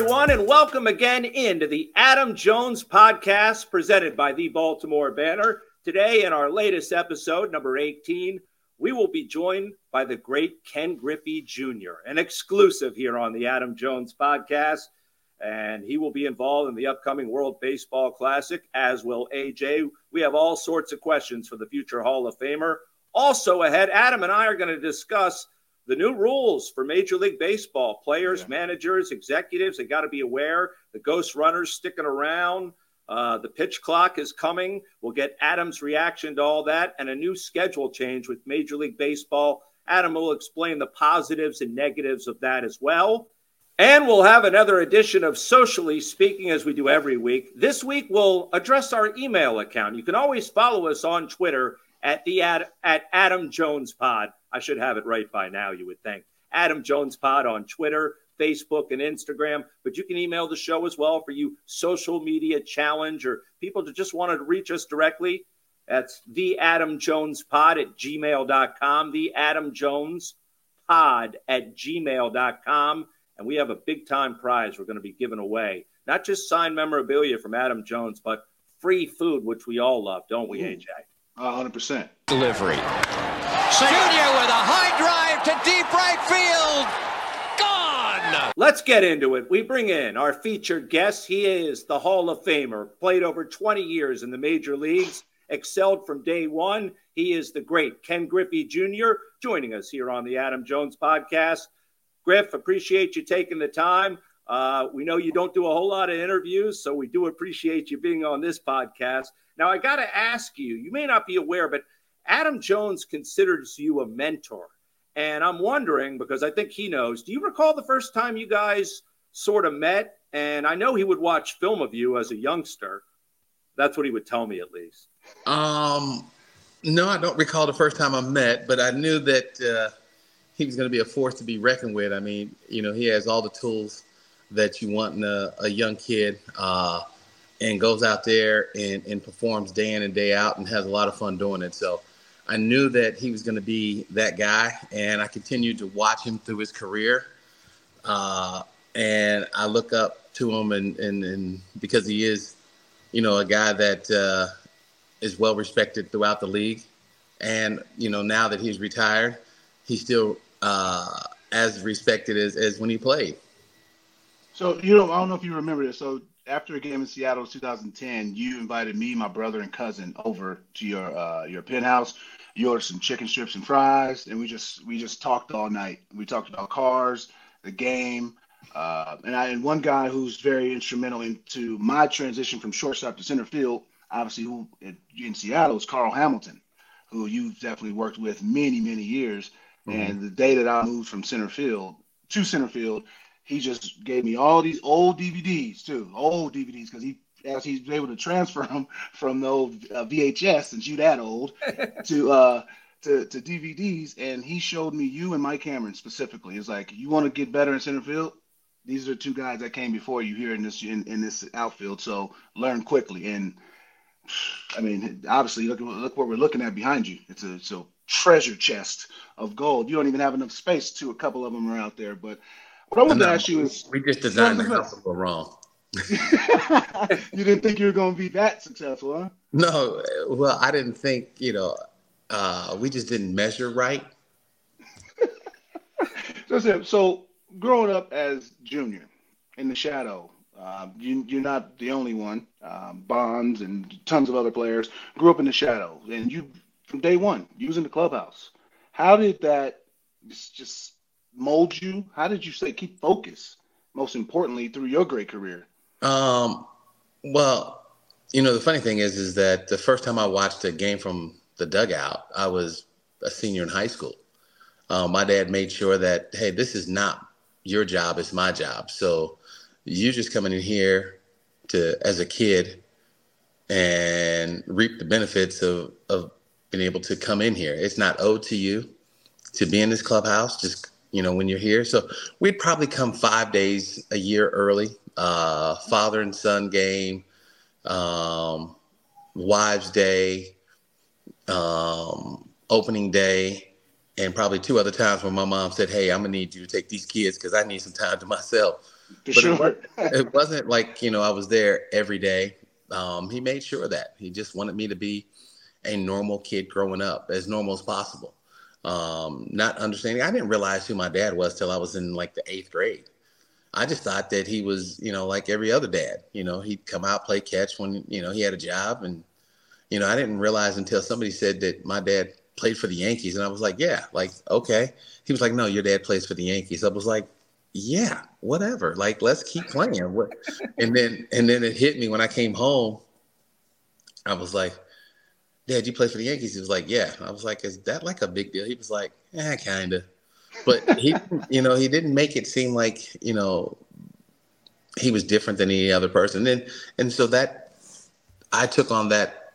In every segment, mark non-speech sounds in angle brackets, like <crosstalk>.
everyone, and welcome again into the Adam Jones podcast presented by the Baltimore Banner. Today, in our latest episode, number 18, we will be joined by the great Ken Griffey Jr., an exclusive here on the Adam Jones podcast. And he will be involved in the upcoming World Baseball Classic, as will AJ. We have all sorts of questions for the future Hall of Famer. Also, ahead, Adam and I are going to discuss the new rules for Major League Baseball players, yeah. managers, executives. They got to be aware. The ghost runners sticking around. Uh, the pitch clock is coming. We'll get Adam's reaction to all that and a new schedule change with Major League Baseball. Adam will explain the positives and negatives of that as well. And we'll have another edition of Socially Speaking as we do every week. This week, we'll address our email account. You can always follow us on Twitter at the ad, at Adam Jones Pod. I should have it right by now, you would think. Adam Jones Pod on Twitter, Facebook, and Instagram. But you can email the show as well for you social media challenge or people that just wanted to reach us directly. That's the Adam Jones Pod at gmail.com, the Adam Jones Pod at gmail.com. And we have a big time prize we're going to be giving away. Not just signed memorabilia from Adam Jones, but free food, which we all love, don't we, AJ? 100%. Delivery. Junior with a high drive to deep right field. Gone. Let's get into it. We bring in our featured guest. He is the Hall of Famer, played over 20 years in the major leagues, excelled from day one. He is the great Ken Griffey Jr., joining us here on the Adam Jones podcast. Griff, appreciate you taking the time. Uh, we know you don't do a whole lot of interviews, so we do appreciate you being on this podcast. Now, I got to ask you, you may not be aware, but Adam Jones considers you a mentor. And I'm wondering, because I think he knows, do you recall the first time you guys sort of met? And I know he would watch film of you as a youngster. That's what he would tell me, at least. Um, no, I don't recall the first time I met, but I knew that uh, he was going to be a force to be reckoned with. I mean, you know, he has all the tools that you want in a, a young kid. Uh, and goes out there and, and performs day in and day out and has a lot of fun doing it. So I knew that he was going to be that guy, and I continued to watch him through his career. Uh, and I look up to him, and, and, and because he is, you know, a guy that uh, is well respected throughout the league. And, you know, now that he's retired, he's still uh, as respected as, as when he played. So, you know, I don't know if you remember this. So, after a game in Seattle 2010, you invited me, my brother, and cousin over to your uh, your penthouse. You ordered some chicken strips and fries, and we just we just talked all night. We talked about cars, the game, uh, and I and one guy who's very instrumental into my transition from shortstop to center field, obviously who in Seattle is Carl Hamilton, who you've definitely worked with many many years. Mm-hmm. And the day that I moved from center field to center field, he just gave me all these old DVDs too, old DVDs, because he as he's able to transfer <laughs> them from the old uh, VHS, since you that old, <laughs> to uh to, to DVDs, and he showed me you and Mike Cameron specifically. It's like you want to get better in center field. These are two guys that came before you here in this in, in this outfield, so learn quickly. And I mean, obviously, look look what we're looking at behind you. It's a it's a treasure chest of gold. You don't even have enough space to. A couple of them are out there, but what I wanted to ask you is we just designed the house to go wrong. <laughs> you didn't think you were going to be that successful, huh? No, well, I didn't think. You know, uh, we just didn't measure right. so, so, growing up as junior in the shadow, uh, you, are not the only one. Um, Bonds and tons of other players grew up in the shadow, and you from day one, using the clubhouse. How did that just mold you? How did you say keep focus? Most importantly, through your great career. Um, well, you know, the funny thing is, is that the first time I watched a game from the dugout, I was a senior in high school. Um, my dad made sure that, hey, this is not your job; it's my job. So you just coming in here to, as a kid, and reap the benefits of of being able to come in here. It's not owed to you to be in this clubhouse. Just you know, when you're here. So we'd probably come five days a year early. Uh, father and son game, um, wives day, um, opening day, and probably two other times when my mom said, "Hey, I'm gonna need you to take these kids because I need some time to myself." For sure. It, it, wasn't like you know I was there every day. Um, he made sure that he just wanted me to be a normal kid growing up, as normal as possible. Um, not understanding, I didn't realize who my dad was till I was in like the eighth grade. I just thought that he was, you know, like every other dad. You know, he'd come out play catch when you know he had a job, and you know I didn't realize until somebody said that my dad played for the Yankees, and I was like, yeah, like okay. He was like, no, your dad plays for the Yankees. I was like, yeah, whatever. Like let's keep playing. and then and then it hit me when I came home. I was like, Dad, you play for the Yankees? He was like, Yeah. I was like, Is that like a big deal? He was like, Eh, kinda. But he, <laughs> you know, he didn't make it seem like you know he was different than any other person. And and so that I took on that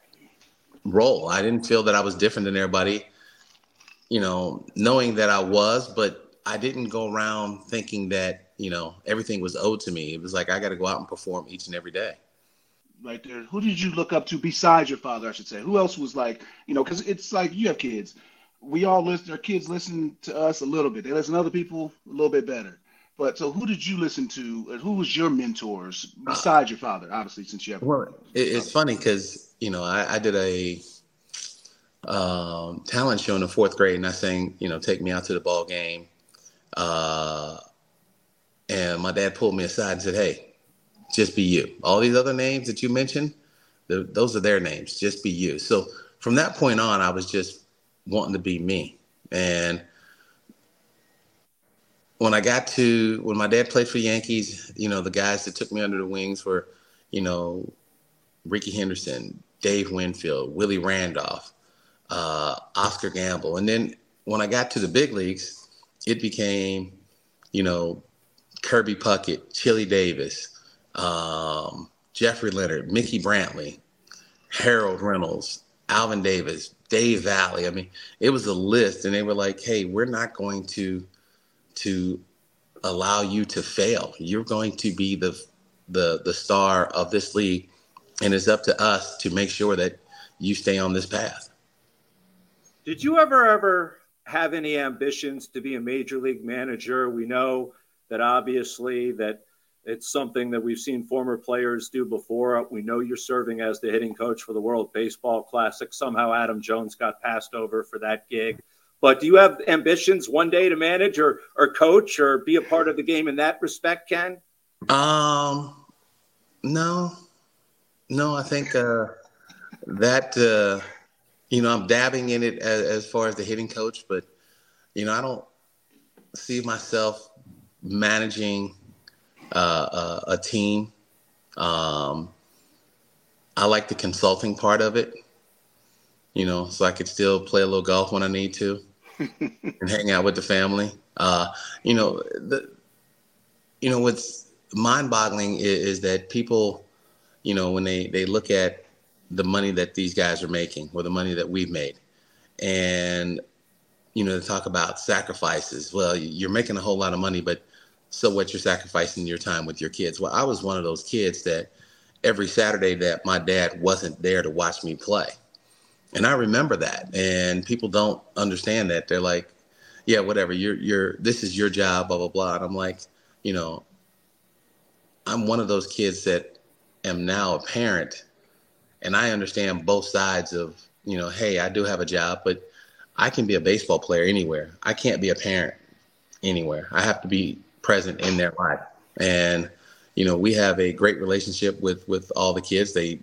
role. I didn't feel that I was different than everybody, you know, knowing that I was, but I didn't go around thinking that, you know, everything was owed to me. It was like I got to go out and perform each and every day. Right there. Who did you look up to besides your father, I should say? Who else was like, you know, because it's like you have kids. We all listen, our kids listen to us a little bit. They listen to other people a little bit better. But so, who did you listen to? And Who was your mentors besides your father? Obviously, since you have. Well, it's funny because you know I, I did a um, talent show in the fourth grade, and I sang, you know, "Take Me Out to the Ball Game," uh, and my dad pulled me aside and said, "Hey, just be you. All these other names that you mentioned, the, those are their names. Just be you." So from that point on, I was just wanting to be me, and when I got to when my dad played for Yankees, you know, the guys that took me under the wings were, you know, Rickey Henderson, Dave Winfield, Willie Randolph, uh, Oscar Gamble, and then when I got to the big leagues, it became, you know, Kirby Puckett, Chili Davis, um, Jeffrey Leonard, Mickey Brantley, Harold Reynolds, Alvin Davis, Dave Valle. I mean, it was a list, and they were like, "Hey, we're not going to." to allow you to fail. You're going to be the the the star of this league, and it's up to us to make sure that you stay on this path. Did you ever ever have any ambitions to be a major league manager? We know that obviously that it's something that we've seen former players do before. We know you're serving as the hitting coach for the World Baseball Classic. Somehow Adam Jones got passed over for that gig. But do you have ambitions one day to manage or or coach or be a part of the game in that respect, Ken? Um, no, no. I think uh, that uh, you know I'm dabbing in it as, as far as the hitting coach, but you know I don't see myself managing uh, a, a team. Um, I like the consulting part of it, you know, so I could still play a little golf when I need to <laughs> and hang out with the family. Uh, you know, the you know what's mind-boggling is, is, that people, you know, when they they look at the money that these guys are making or the money that we've made, and you know, they talk about sacrifices. Well, you're making a whole lot of money, but so what? You're sacrificing your time with your kids. Well, I was one of those kids that every Saturday that my dad wasn't there to watch me play and I remember that. And people don't understand that. They're like, yeah, whatever. You're you're this is your job, blah blah blah. And I'm like, you know, I'm one of those kids that am now a parent, and I understand both sides of you know, hey, I do have a job, but I can be a baseball player anywhere. I can't be a parent anywhere. I have to be present in their life. And you know, we have a great relationship with with all the kids. They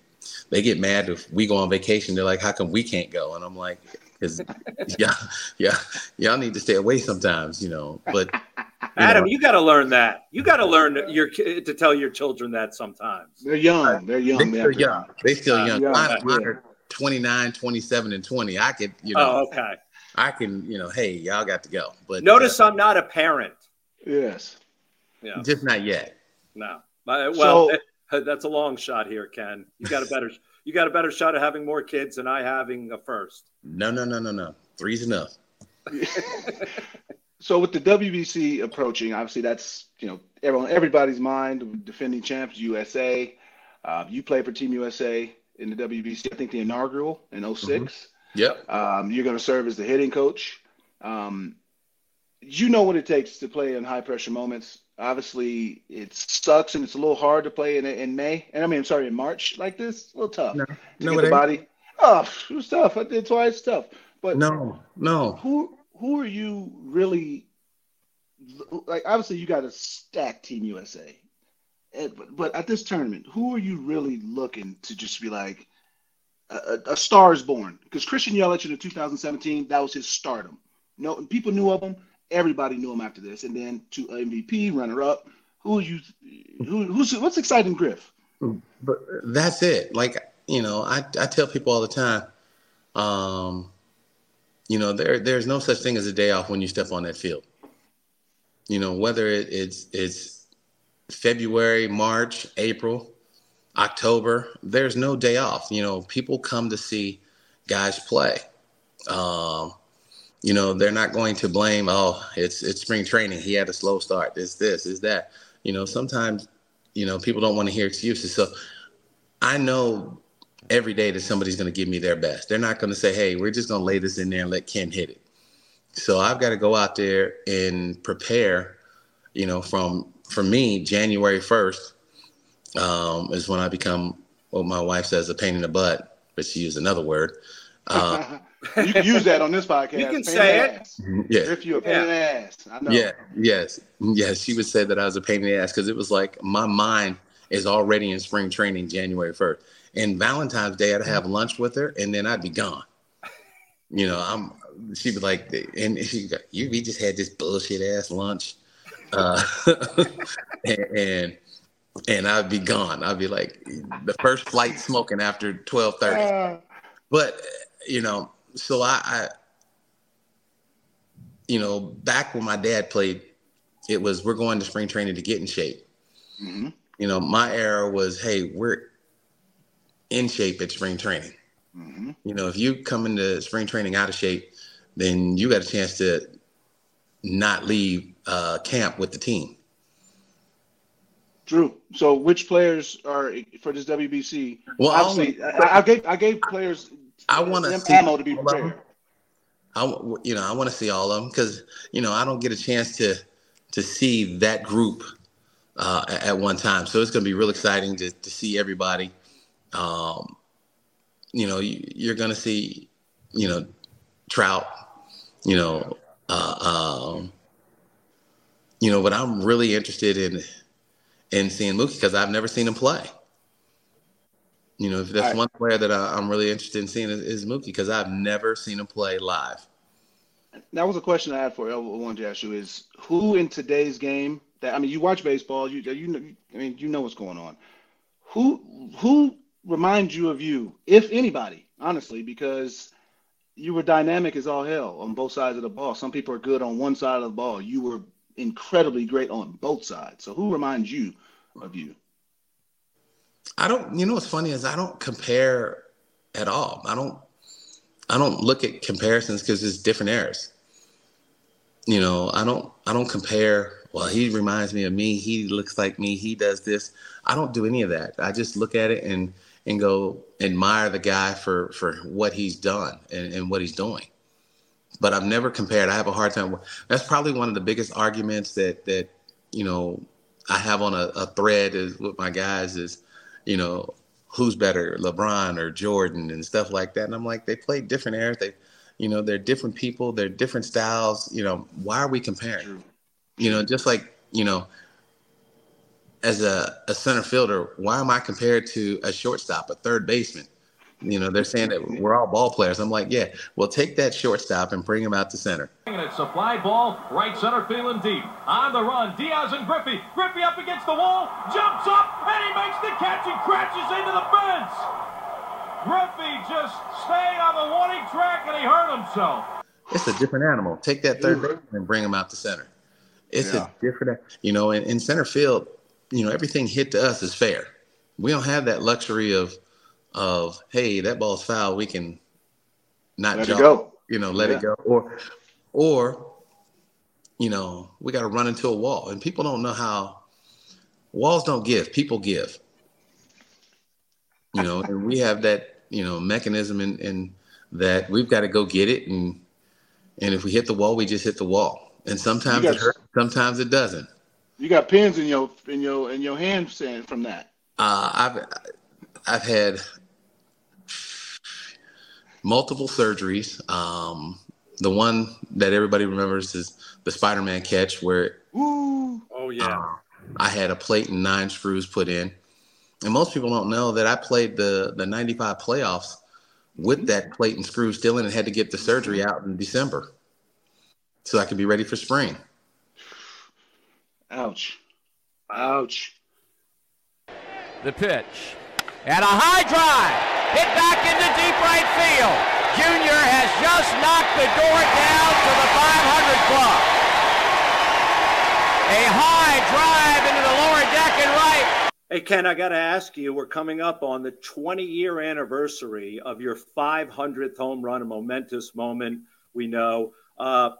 they get mad if we go on vacation. They're like, "How come we can't go?" And I'm like, "Cause <laughs> yeah, yeah, y'all need to stay away sometimes, you know." But <laughs> you Adam, know, you got to learn that. You got to learn your to tell your children that sometimes. They're young. They're young. They still young. They still uh, young. young. Mine, mine are 29, 27, and 20. I could, you know. Oh, okay. I can, you know, hey, y'all got to go. But notice uh, I'm not a parent. Yes. Yeah. Just not yet. No. Well, so, that's a long shot here, Ken. You got a better <laughs> you got a better shot of having more kids than I having a first. No, no, no, no, no. Three's enough. <laughs> so with the WBC approaching, obviously that's you know everyone everybody's mind. Defending champs, USA. Uh, you play for Team USA in the WBC. I think the inaugural in 6 mm-hmm. Yep. Um, you're going to serve as the hitting coach. Um, you know what it takes to play in high pressure moments Obviously, it sucks and it's a little hard to play in in May. And I mean, I'm sorry, in March like this, a little tough No, to no, get the body. Oh, it was tough. I did twice. Tough. But No, no. who who are you really like? Obviously, you got a stacked Team USA, but, but at this tournament, who are you really looking to just be like a, a, a star is born? Because Christian Yelich in 2017, that was his stardom. No, people knew of him. Everybody knew him after this, and then to MVP, runner up. Who you? Who, who's what's exciting, Griff? But that's it. Like you know, I I tell people all the time, um, you know, there there's no such thing as a day off when you step on that field. You know, whether it, it's it's February, March, April, October, there's no day off. You know, people come to see guys play. Um, you know, they're not going to blame, oh, it's it's spring training. He had a slow start. It's this, is that. You know, sometimes, you know, people don't want to hear excuses. So I know every day that somebody's going to give me their best. They're not going to say, hey, we're just going to lay this in there and let Ken hit it. So I've got to go out there and prepare, you know, from, for me, January 1st um, is when I become what my wife says a pain in the butt, but she used another word. <laughs> Uh, you can use that on this <laughs> podcast. You can Pain say it. ass. yeah. Griff, you're a pain Yeah. in the ass. I know. Yeah, yes, yes. She would say that I was a pain in the ass because it was like my mind is already in spring training January 1st. And Valentine's Day, I'd have lunch with her and then I'd be gone. You know, I'm, she'd be like, and she'd go, you, we just had this bullshit ass lunch. Uh, <laughs> and, and, and I'd be gone. I'd be like the first flight smoking after 1230 Uh, but you know so I, I you know back when my dad played it was we're going to spring training to get in shape mhm, you know my era was hey we're in shape at spring training mhm. you know if you come into spring training out of shape then you got a chance to not leave uh, camp with the team True. So, which players are for this WBC? Well, I obviously, I, I gave I gave players I wanna see ammo to be all of them. prepared. I, you know, I want to see all of them because you know I don't get a chance to to see that group uh, at one time. So it's going to be real exciting to to see everybody. Um, you know, you, you're going to see, you know, Trout. You know, uh, um, you know, but I'm really interested in in seeing Mookie because I've never seen him play. You know, if that's Right. one player that I, I'm really interested in seeing is, is Mookie because I've never seen him play live. That was a question I had for you. I wanted to ask you: Is who in today's game that I mean, you watch baseball, you you know, I mean, you know what's going on. Who who reminds you of you, if anybody, honestly, because you were dynamic as all hell on both sides of the ball. Some people are good on one side of the ball. You were incredibly great on both sides. So who reminds you of you? I don't. You know what's funny is I don't compare at all. I don't. I don't look at comparisons because it's different eras. You know, I don't. I don't compare. Well, he reminds me of me. He looks like me. He does this. I don't do any of that. I just look at it and and go admire the guy for for what he's done and, and what he's doing. But I've never compared. I have a hard time. That's probably one of the biggest arguments that that you know I have on a, a thread is with my guys is you know, who's better, LeBron or Jordan and stuff like that. And I'm like, they play different eras. They, you know, they're different people. They're different styles. You know, why are we comparing? True. You know, just like, you know, as a, a center fielder, why am I compared to a shortstop, a third baseman? You know, they're saying that we're all ball players. I'm like, yeah, well, take that shortstop and bring him out to center. And it's a fly ball, right center field and deep. On the run, Diaz and Griffey. Griffey up against the wall, jumps up, and he makes the catch and crashes into the fence. Griffey just staying on the warning track and he hurt himself. It's a different animal. Take that third baseman and bring him out to center. It's Yeah. a different, you know, in, in center field, you know, everything hit to us is fair. We don't have that luxury of, of hey, that ball's foul. We can not Let it jump, go. you know, let Yeah. it go, or, or, you know, we got to run into a wall, and people don't know how walls don't give. People give. You know, and we have that, you know, mechanism in, in that we've got to go get it, and and if we hit the wall, we just hit the wall. And sometimes You it hurts, sometimes it doesn't. You got pins in your in your in your hand saying from that. Uh, I've I've had multiple surgeries. Um, the one that everybody remembers is the Spider-Man catch, where Ooh. Oh yeah. uh, I had a plate and nine screws put in. And most people don't know that I played the the '95 playoffs with that plate and screw still in, and had to get the surgery out in December, so I could be ready for spring. Ouch. Ouch. The pitch. And a high drive. Hit back into deep right field. Junior has just knocked the door down to the 500 club. A high drive into the lower deck and right. Hey Ken, I got to ask you. We're coming up on the 20 year anniversary of your 500th home run, a momentous moment. We know uh,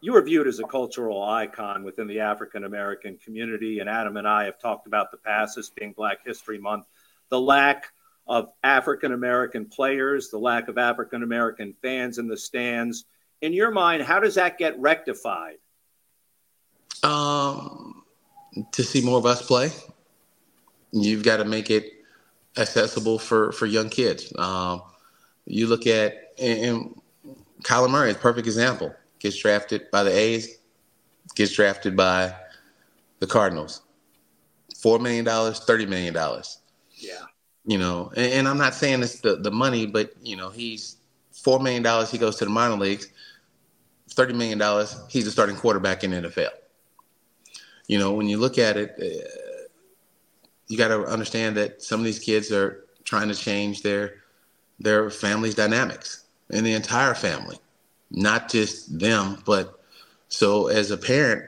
you were viewed as a cultural icon within the African American community, and Adam and I have talked about the past, this being Black History Month, the lack of African American players, the lack of African American fans in the stands. In your mind, how does that get rectified? Um, to see more of us play, you've got to make it accessible for for young kids. Um, you look at and, and Kyler Murray is a perfect example. Gets drafted by the A's, gets drafted by the Cardinals. Four million dollars, thirty million dollars. Yeah. You know, and, and I'm not saying it's the, the money, but you know, he's four million dollars. He goes to the minor leagues. Thirty million dollars. He's a starting quarterback in NFL. You know, when you look at it, uh, you got to understand that some of these kids are trying to change their their family's dynamics and the entire family, not just them. But so as a parent,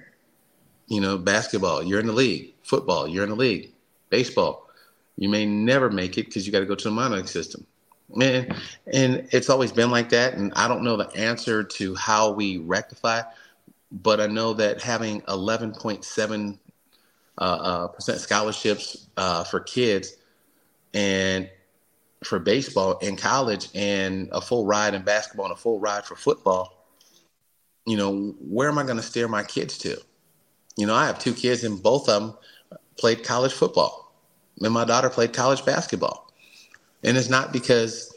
you know, basketball, you're in the league. Football, you're in the league. Baseball, you may never make it because you got to go to the league system. And, and it's always been like that. And I don't know the answer to how we rectify, but I know that having 11.7 uh, uh, percent scholarships uh, for kids and for baseball in college and a full ride in basketball and a full ride for football, you know, where am I going to steer my kids to? You know, I have two kids and both of them played college football and my daughter played college basketball. And it's not because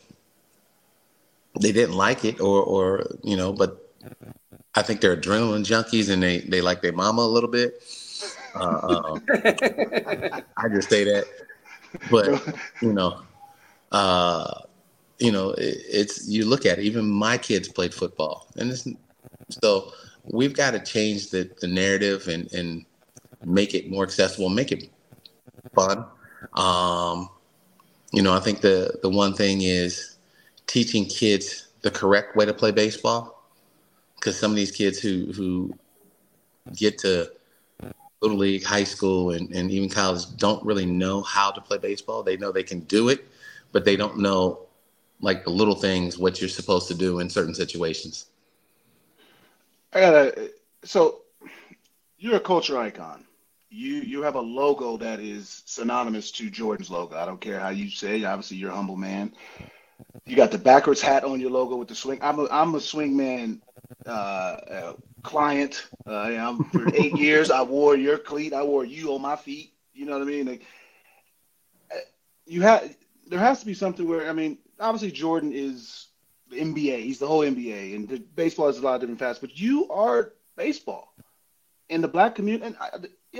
they didn't like it or, or you know, but I think they're adrenaline junkies and they, they like their mama a little bit. Uh, um, <laughs> I just say that, but you know, uh, you know, it, it's you look at it. Even my kids played football, and it's so we've got to change the the narrative and and make it more accessible, make it fun. Um, you know, I think the the one thing is teaching kids the correct way to play baseball, because some of these kids who who get to little league, high school, and, and even college don't really know how to play baseball. They know they can do it, but they don't know like the little things what you're supposed to do in certain situations. I gotta. So, you're a culture icon. You you have a logo that is synonymous to Jordan's logo. I don't care how you say. Obviously, you're a humble man. You got the backwards hat on your logo with the swing. I'm a I'm a swing man uh, uh, client. Uh, I'm, for <laughs> eight years, I wore your cleat. I wore you on my feet. You know what I mean? Like, you have there has to be something where I mean, obviously Jordan is the NBA. He's the whole NBA, and the, baseball is a lot of different facets. But you are baseball in the black community, and I,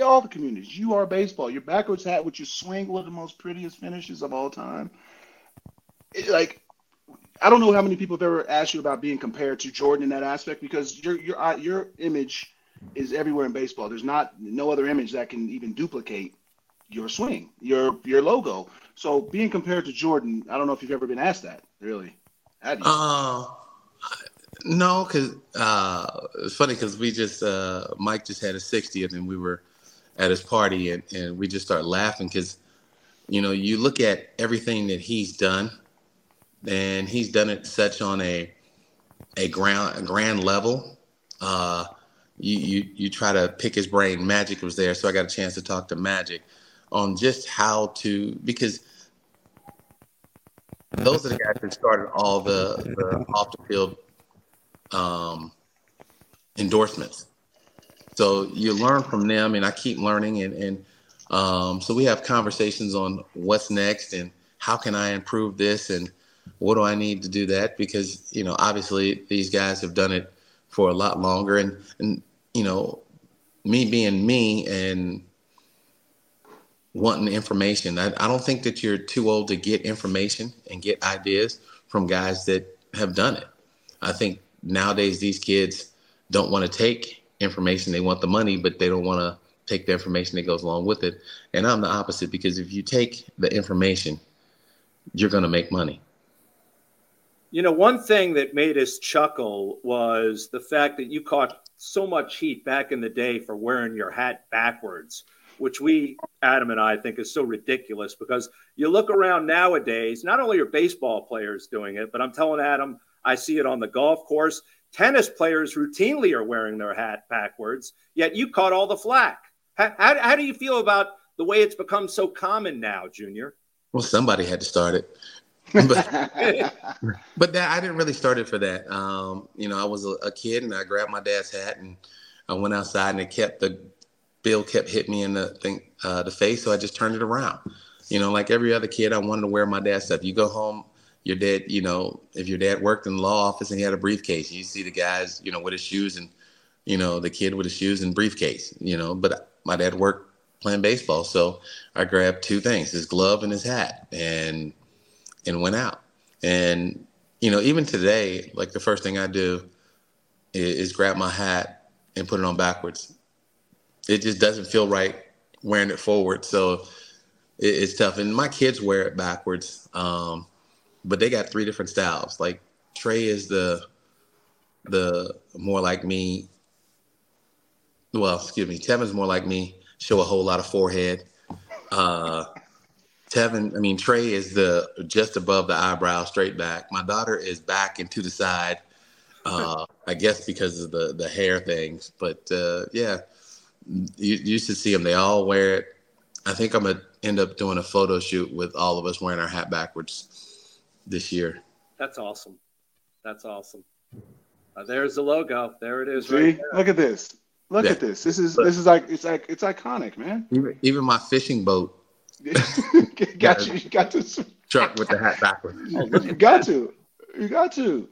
all the communities. You are baseball. Your backwards hat with your swing, one of the most prettiest finishes of all time. It, like I don't know how many people have ever asked you about being compared to Jordan in that aspect because your your your image is everywhere in baseball. There's not no other image that can even duplicate your swing, your your logo. So being compared to Jordan, I don't know if you've ever been asked that. Really? You? Uh, no, because uh, it's funny because we just uh, Mike just had a 60th and we were at his party and, and we just start laughing because you know you look at everything that he's done and he's done it such on a a ground a grand level. Uh, you, you you try to pick his brain. Magic was there, so I got a chance to talk to Magic on just how to because those are the guys that started all the, the off the field um, endorsements. So you learn from them, and I keep learning, and and um, so we have conversations on what's next and how can I improve this and what do I need to do that? Because you know obviously these guys have done it for a lot longer and and you know me being me and wanting information I, I don't think that you're too old to get information and get ideas from guys that have done it. I think nowadays these kids don't want to take information they want the money but they don't want to take the information that goes along with it and I'm the opposite because if you take the information you're going to make money you know, one thing that made us chuckle was the fact that you caught so much heat back in the day for wearing your hat backwards, which we, Adam and I, think is so ridiculous because you look around nowadays, not only are baseball players doing it, but I'm telling Adam, I see it on the golf course. Tennis players routinely are wearing their hat backwards, yet you caught all the flack. How, how, how do you feel about the way it's become so common now, Junior? Well, somebody had to start it but, <laughs> but that I didn't really start it for that. Um, you know, I was a, a, kid and I grabbed my dad's hat and I went outside and it kept the bill kept hitting me in the thing, uh, the face, so I just turned it around. You know, like every other kid, I wanted to wear my dad's stuff. You go home, your dad, you know, if your dad worked in the law office and he had a briefcase, you see the guys, you know, with his shoes and, you know, the kid with his shoes and briefcase, you know. But my dad worked playing baseball, so I grabbed two things: his glove and his hat, and and went out. And you know, even today, like the first thing I do is, is grab my hat and put it on backwards. It just doesn't feel right wearing it forward, so it, it's tough. And my kids wear it backwards, um, but they got three different styles. Like Trey is the the more like me. Well, excuse me, Tevin's more like me. Show a whole lot of forehead. Uh, Tevin, I mean Trey is the just above the eyebrow, straight back. My daughter is back and to the side. Uh, I guess because of the the hair things, but uh, yeah, you, you used to see them. They all wear it. I think I'm gonna end up doing a photo shoot with all of us wearing our hat backwards this year. That's awesome. That's awesome. Uh, there's the logo. There it is. See, right look at this. Look yeah. at this. This is this is like it's like it's iconic, man. Even, even my fishing boat <laughs> got you. You got to <laughs> truck with the hat backwards. <laughs> you got to. You got to.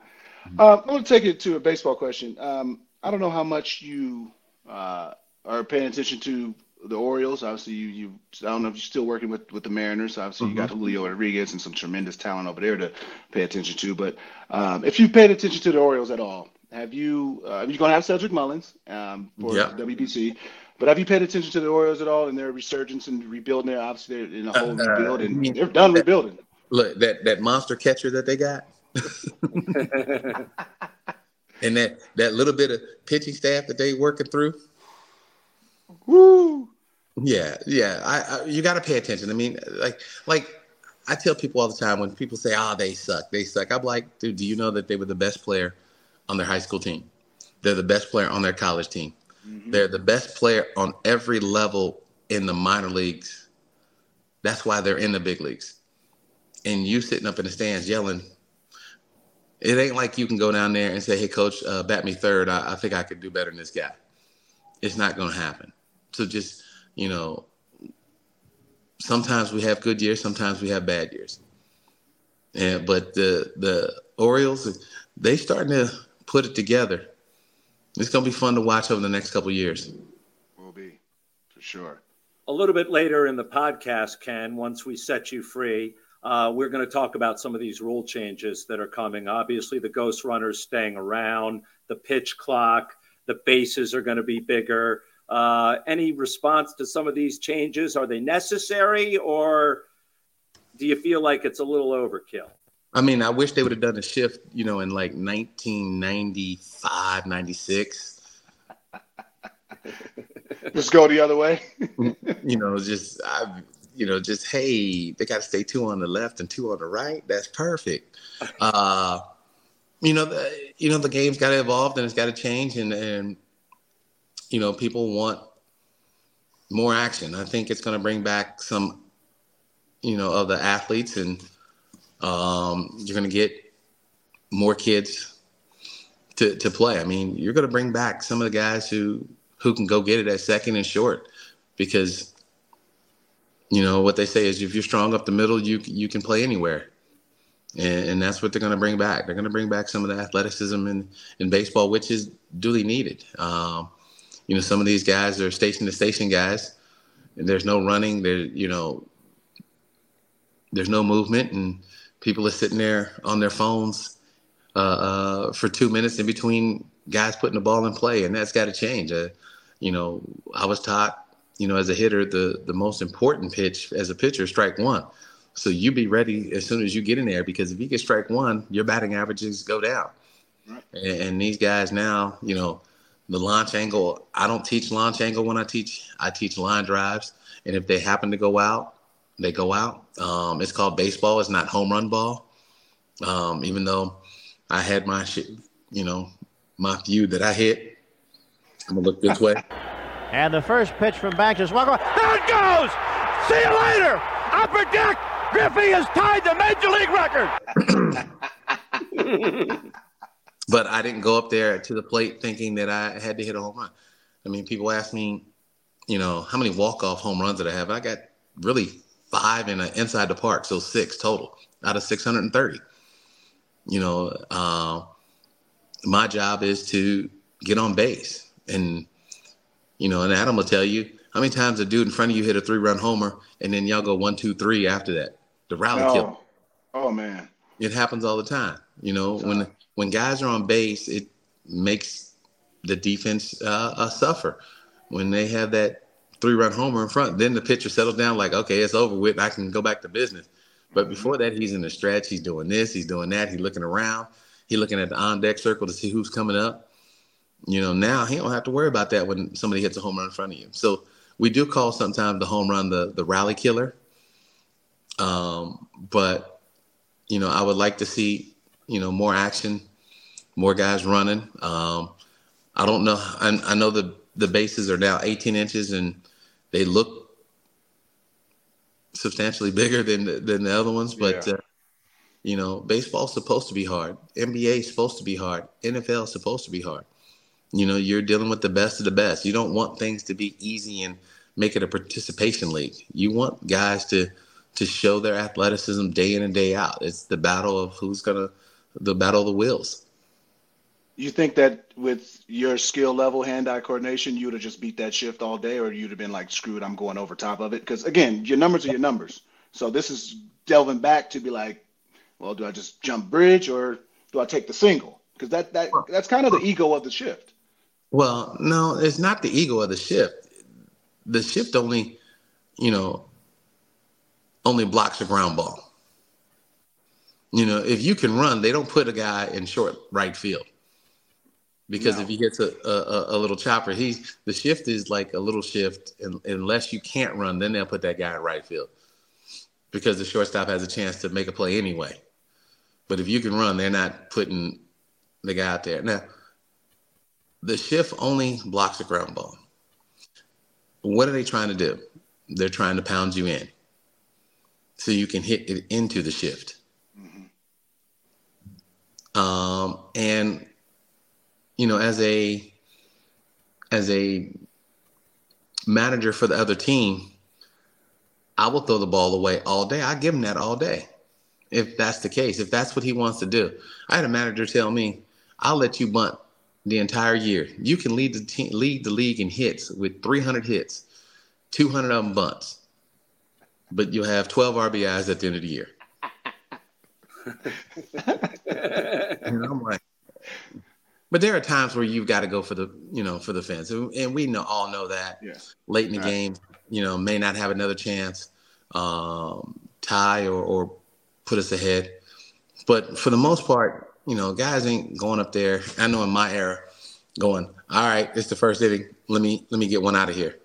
Uh, I'm going to take it to a baseball question. Um, I don't know how much you uh, are paying attention to the Orioles. Obviously, you, you I don't know if you're still working with, with the Mariners. Obviously, mm-hmm. you got mm-hmm. Julio Rodriguez and some tremendous talent over there to pay attention to. But um, if you've paid attention to the Orioles at all, have you? Uh, you're going to have Cedric Mullins um, for yeah. WBC. But have you paid attention to the Orioles at all in their resurgence and rebuilding? There, obviously, they're in a whole uh, rebuild, and I they're done rebuilding. Look, that that monster catcher that they got, <laughs> <laughs> and that that little bit of pitching staff that they working through. Woo! Yeah, yeah. I, I you got to pay attention. I mean, like like I tell people all the time when people say, "Ah, oh, they suck, they suck." I'm like, dude, do you know that they were the best player on their high school team? They're the best player on their college team. Mm-hmm. They're the best player on every level in the minor leagues. That's why they're in the big leagues. And you sitting up in the stands yelling, it ain't like you can go down there and say, "Hey, coach, uh, bat me third. I, I think I could do better than this guy." It's not going to happen. So just you know, sometimes we have good years, sometimes we have bad years. And but the the Orioles, they starting to put it together. It's going to be fun to watch over the next couple years. Will be, for sure. A little bit later in the podcast, Ken, once we set you free, uh, we're going to talk about some of these rule changes that are coming. Obviously, the ghost runners staying around, the pitch clock, the bases are going to be bigger. Uh, any response to some of these changes? Are they necessary, or do you feel like it's a little overkill? I mean, I wish they would have done a shift, you know, in like 1995, 96. <laughs> just go the other way. <laughs> you know, just I, you know, just hey, they got to stay two on the left and two on the right. That's perfect. Uh, you know, the, you know, the game's got to evolve and it's got to change, and and you know, people want more action. I think it's going to bring back some, you know, of the athletes and um, you're going to get more kids to, to play. I mean, you're going to bring back some of the guys who who can go get it at second and short, because you know what they say is if you're strong up the middle, you you can play anywhere, and, and that's what they're going to bring back. They're going to bring back some of the athleticism in in baseball, which is duly needed. Um, you know, some of these guys are station to station guys. And there's no running. There, you know, there's no movement, and people are sitting there on their phones uh, uh, for two minutes in between guys putting the ball in play, and that's got to change. Uh, you know, I was taught, you know, as a hitter, the the most important pitch as a pitcher, strike one. So you be ready as soon as you get in there because if you get strike one, your batting averages go down. Right. And, and, these guys now, you know, the launch angle. I don't teach launch angle when I teach. I teach line drives, and if they happen to go out, they go out. Um, it's called baseball. It's not home run ball. Um, even though I had my shit, you know, my view that I hit. I'm gonna look this way. <laughs> And the first pitch from Banks is welcome. There it goes. See you later. Upper deck. Griffey has tied the major league record. <laughs> <laughs> but I didn't go up there to the plate thinking that I had to hit a home run. I mean, people ask me, you know, how many walk off home runs did I have? I got really five in a, inside the park, so six total out of 630. You know, uh, my job is to get on base. And, you know, and Adam will tell you how many times a dude in front of you hit a three run homer and then y'all go one, two, three after that. The rally oh. kill. Oh, man. It happens all the time. You know, when when guys are on base, it makes the defense uh, uh, suffer. When they have that three run homer in front, then the pitcher settles down like, okay, it's over with. I can go back to business. But before that, he's in the stretch. He's doing this. He's doing that. He's looking around. He's looking at the on deck circle to see who's coming up. You know, now he don't have to worry about that when somebody hits a home run in front of you. So we do call sometimes the home run the the rally killer. Um, but you know, I would like to see you know more action, more guys running. Um, I don't know. I, I know the the bases are now 18 inches and they look substantially bigger than the, than the other ones, but. Yeah. Uh, you know, baseball's supposed to be hard. NBA is supposed to be hard. NFL is supposed to be hard. You know, you're dealing with the best of the best. You don't want things to be easy and make it a participation league. You want guys to to show their athleticism day in and day out. It's the battle of who's gonna the battle of the wheels. You think that with your skill level, hand-eye coordination, you would have just beat that shift all day, or you'd have been like, "Screwed, I'm going over top of it." Because again, your numbers are your numbers. So this is delving back to be like, well, do I just jump bridge or do I take the single? Because that that that's kind of the ego of the shift. Well, no, it's not the ego of the shift. The shift only, you know, only blocks a ground ball. You know, if you can run, they don't put a guy in short right field because no. if he hits a, a, a, little chopper, he's the shift is like a little shift, and unless you can't run, then they'll put that guy in right field because the shortstop has a chance to make a play anyway. But if you can run, they're not putting the guy out there. Now, the shift only blocks a ground ball. What are they trying to do? They're trying to pound you in so you can hit it into the shift. Um, and you know, as a as a manager for the other team, I will throw the ball away all day. I give him that all day, if that's the case. If that's what he wants to do, I had a manager tell me, "I'll let you bunt the entire year. You can lead the team, lead the league in hits with 300 hits, 200 of them bunts." but you'll have 12 RBIs at the end of the year. <laughs> and I'm like, but there are times where you've got to go for the, you know, for the fence, and we know all know that. Yeah. Late in the right. game, you know, may not have another chance, um, tie or, or put us ahead. But for the most part, you know, guys ain't going up there. I know in my era, going, all right, it's the first inning. Let me let me get one out of here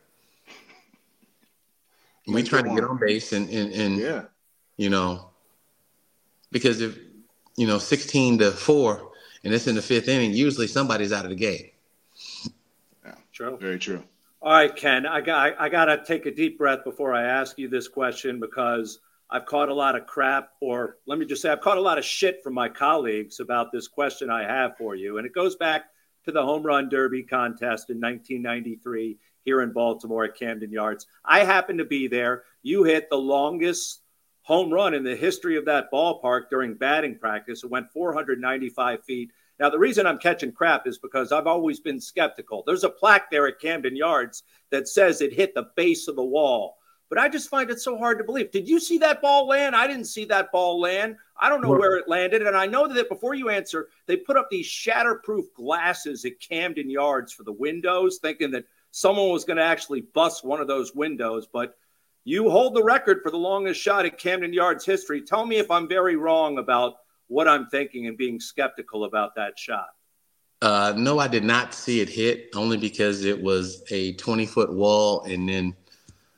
we trying to get on base and, and, and yeah. you know, because if, you know, 16 to four and it's in the fifth inning, usually somebody's out of the game. Yeah, true. Very true. All right, Ken, I got, I got to take a deep breath before I ask you this question because I've caught a lot of crap, or let me just say, I've caught a lot of shit from my colleagues about this question I have for you. And it goes back to the home run derby contest in 1993 here in Baltimore at Camden Yards. I happened to be there. You hit the longest home run in the history of that ballpark during batting practice. It went 495 feet. Now, the reason I'm catching crap is because I've always been skeptical. There's a plaque there at Camden Yards that says it hit the base of the wall. But I just find it so hard to believe. Did you see that ball land? I didn't see that ball land. I don't know where it landed. And I know that before you answer, they put up these shatterproof glasses at Camden Yards for the windows, thinking that someone was going to actually bust one of those windows. But you hold the record for the longest shot at Camden Yards history. Tell me if I'm very wrong about what I'm thinking and being skeptical about that shot. Uh, no, I did not see it hit only because it was a 20 foot wall and then,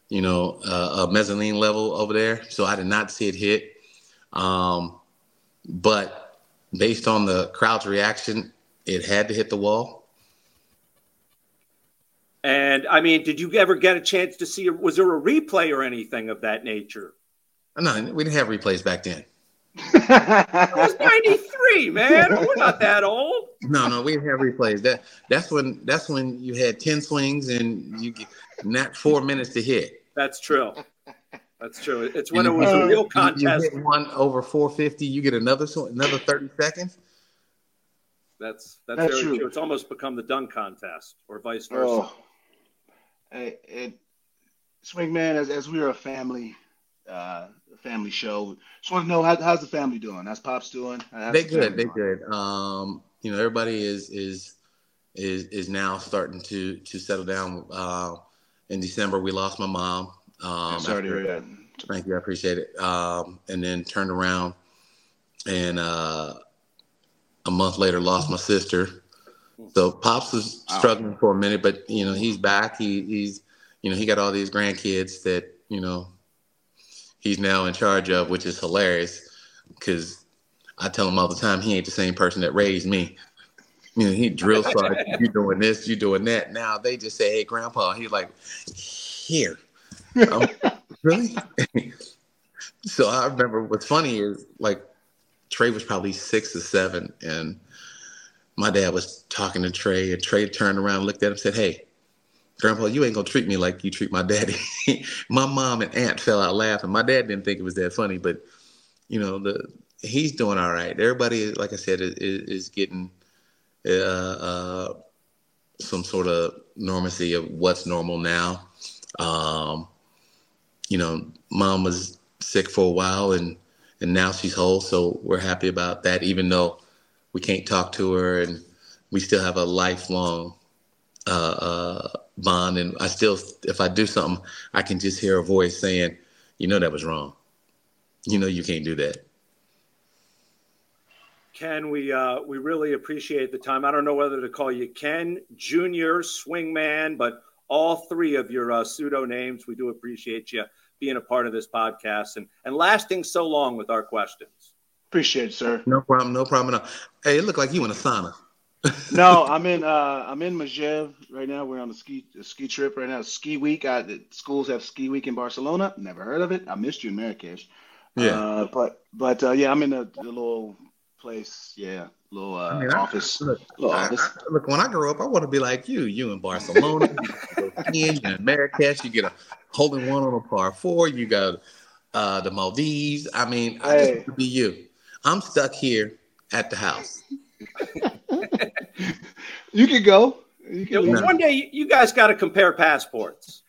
you know, uh, a mezzanine level over there. So I did not see it hit. Um, but based on the crowd's reaction, it had to hit the wall. And I mean, did you ever get a chance to see? Was there a replay or anything of that nature? No, we didn't have replays back then. <laughs> it was '93, man. We're not that old. No, no, we didn't have replays. That that's when that's when you had ten swings and you get not four minutes to hit. That's true. That's true. It's when it was a real contest. You hit one over 450, you get another another 30 seconds. That's that's, that's very true. true. It's almost become the dunk contest, or vice versa. Oh it, it Swingman, as as we're a family uh, family show, just want to know how, how's the family doing? How's Pops doing? How's they the good. They good. Um, you know, everybody is is is is now starting to to settle down. Uh, in December, we lost my mom. Um, sorry after, to hear that. Thank you, I appreciate it. Um, and then turned around, and uh, a month later, lost my sister. So pops was struggling for a minute, but you know he's back. He he's you know he got all these grandkids that you know he's now in charge of, which is hilarious because I tell him all the time he ain't the same person that raised me. You know he drill <laughs> sergeant, you doing this, you doing that. Now they just say, "Hey, Grandpa," he's like, "Here." <laughs> really? <laughs> so I remember what's funny is like Trey was probably six or seven, and my dad was talking to Trey, and Trey turned around, looked at him, and said, "Hey, Grandpa, you ain't gonna treat me like you treat my daddy." <laughs> my mom and aunt fell out laughing. My dad didn't think it was that funny, but you know, the he's doing all right. Everybody, like I said, is, is getting uh, uh, some sort of normacy of what's normal now. Um, you know, mom was sick for a while, and and now she's whole, so we're happy about that. Even though we can't talk to her, and we still have a lifelong uh, uh, bond. And I still, if I do something, I can just hear a voice saying, "You know that was wrong. You know you can't do that." Ken, we uh, we really appreciate the time. I don't know whether to call you Ken Junior Swingman, but all three of your uh, pseudo names, we do appreciate you being a part of this podcast and and lasting so long with our questions. Appreciate it, sir. No problem. No problem at all. Hey, it looked like you in a sauna. <laughs> no, I'm in. Uh, I'm in Megève right now. We're on a ski a ski trip right now. Ski week. I, the schools have ski week in Barcelona. Never heard of it. I missed you in Marrakesh. Yeah. Uh, but but uh, yeah, I'm in a, a, little place. Yeah, little uh, I mean, office. I, look, little I, office. look, when I grow up, I want to be like you. You in Barcelona. you in Marrakesh. You get a hole in one on a par four. You got uh, the Maldives. I mean, I just want to be you. I'm stuck here at the house. <laughs> you can go. You can yeah, one day you guys got to compare passports.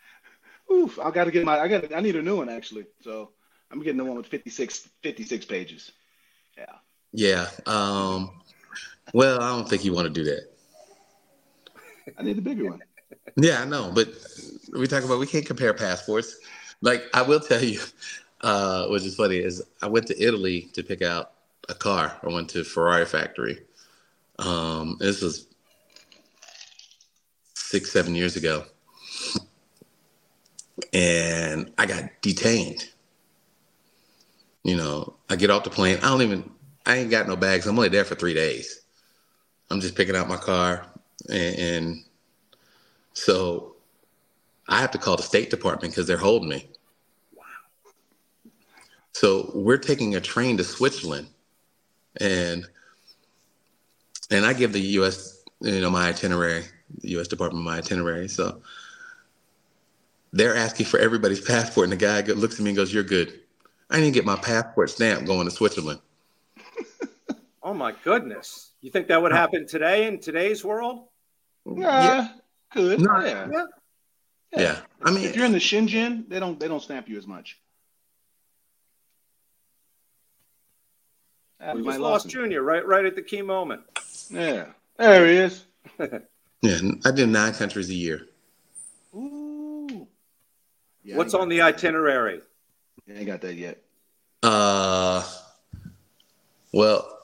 Oof, I got to get my. I got. I need a new one actually. So I'm getting the one with 56, 56 pages. Yeah. Yeah. Um. Well, I don't think you want to do that. I need the bigger one. <laughs> Yeah, I know, but we talk about we can't compare passports. Like I will tell you, uh, which is funny is I went to Italy to pick out a car. I went to Ferrari factory. Um, this was six, seven years ago. And I got detained. You know, I get off the plane. I don't even, I ain't got no bags. I'm only there for three days. I'm just picking out my car. And, and so I have to call the State Department because they're holding me. Wow. So we're taking a train to Switzerland and and I give the U.S. you know, my itinerary, the U.S. Department of my itinerary. So they're asking for everybody's passport, and the guy looks at me and goes, "You're good." I didn't get my passport stamp going to Switzerland. <laughs> oh my goodness! You think that would happen today in today's world? Yeah, yeah. could. No, yeah. yeah. Yeah. I mean, if you're in the Schengen, they don't they don't stamp you as much. We just lost Junior right right at the key moment. Yeah, there he is. <laughs> yeah, I do nine countries a year. Ooh. Yeah, What's on the itinerary? I ain't got that yet. Uh, well,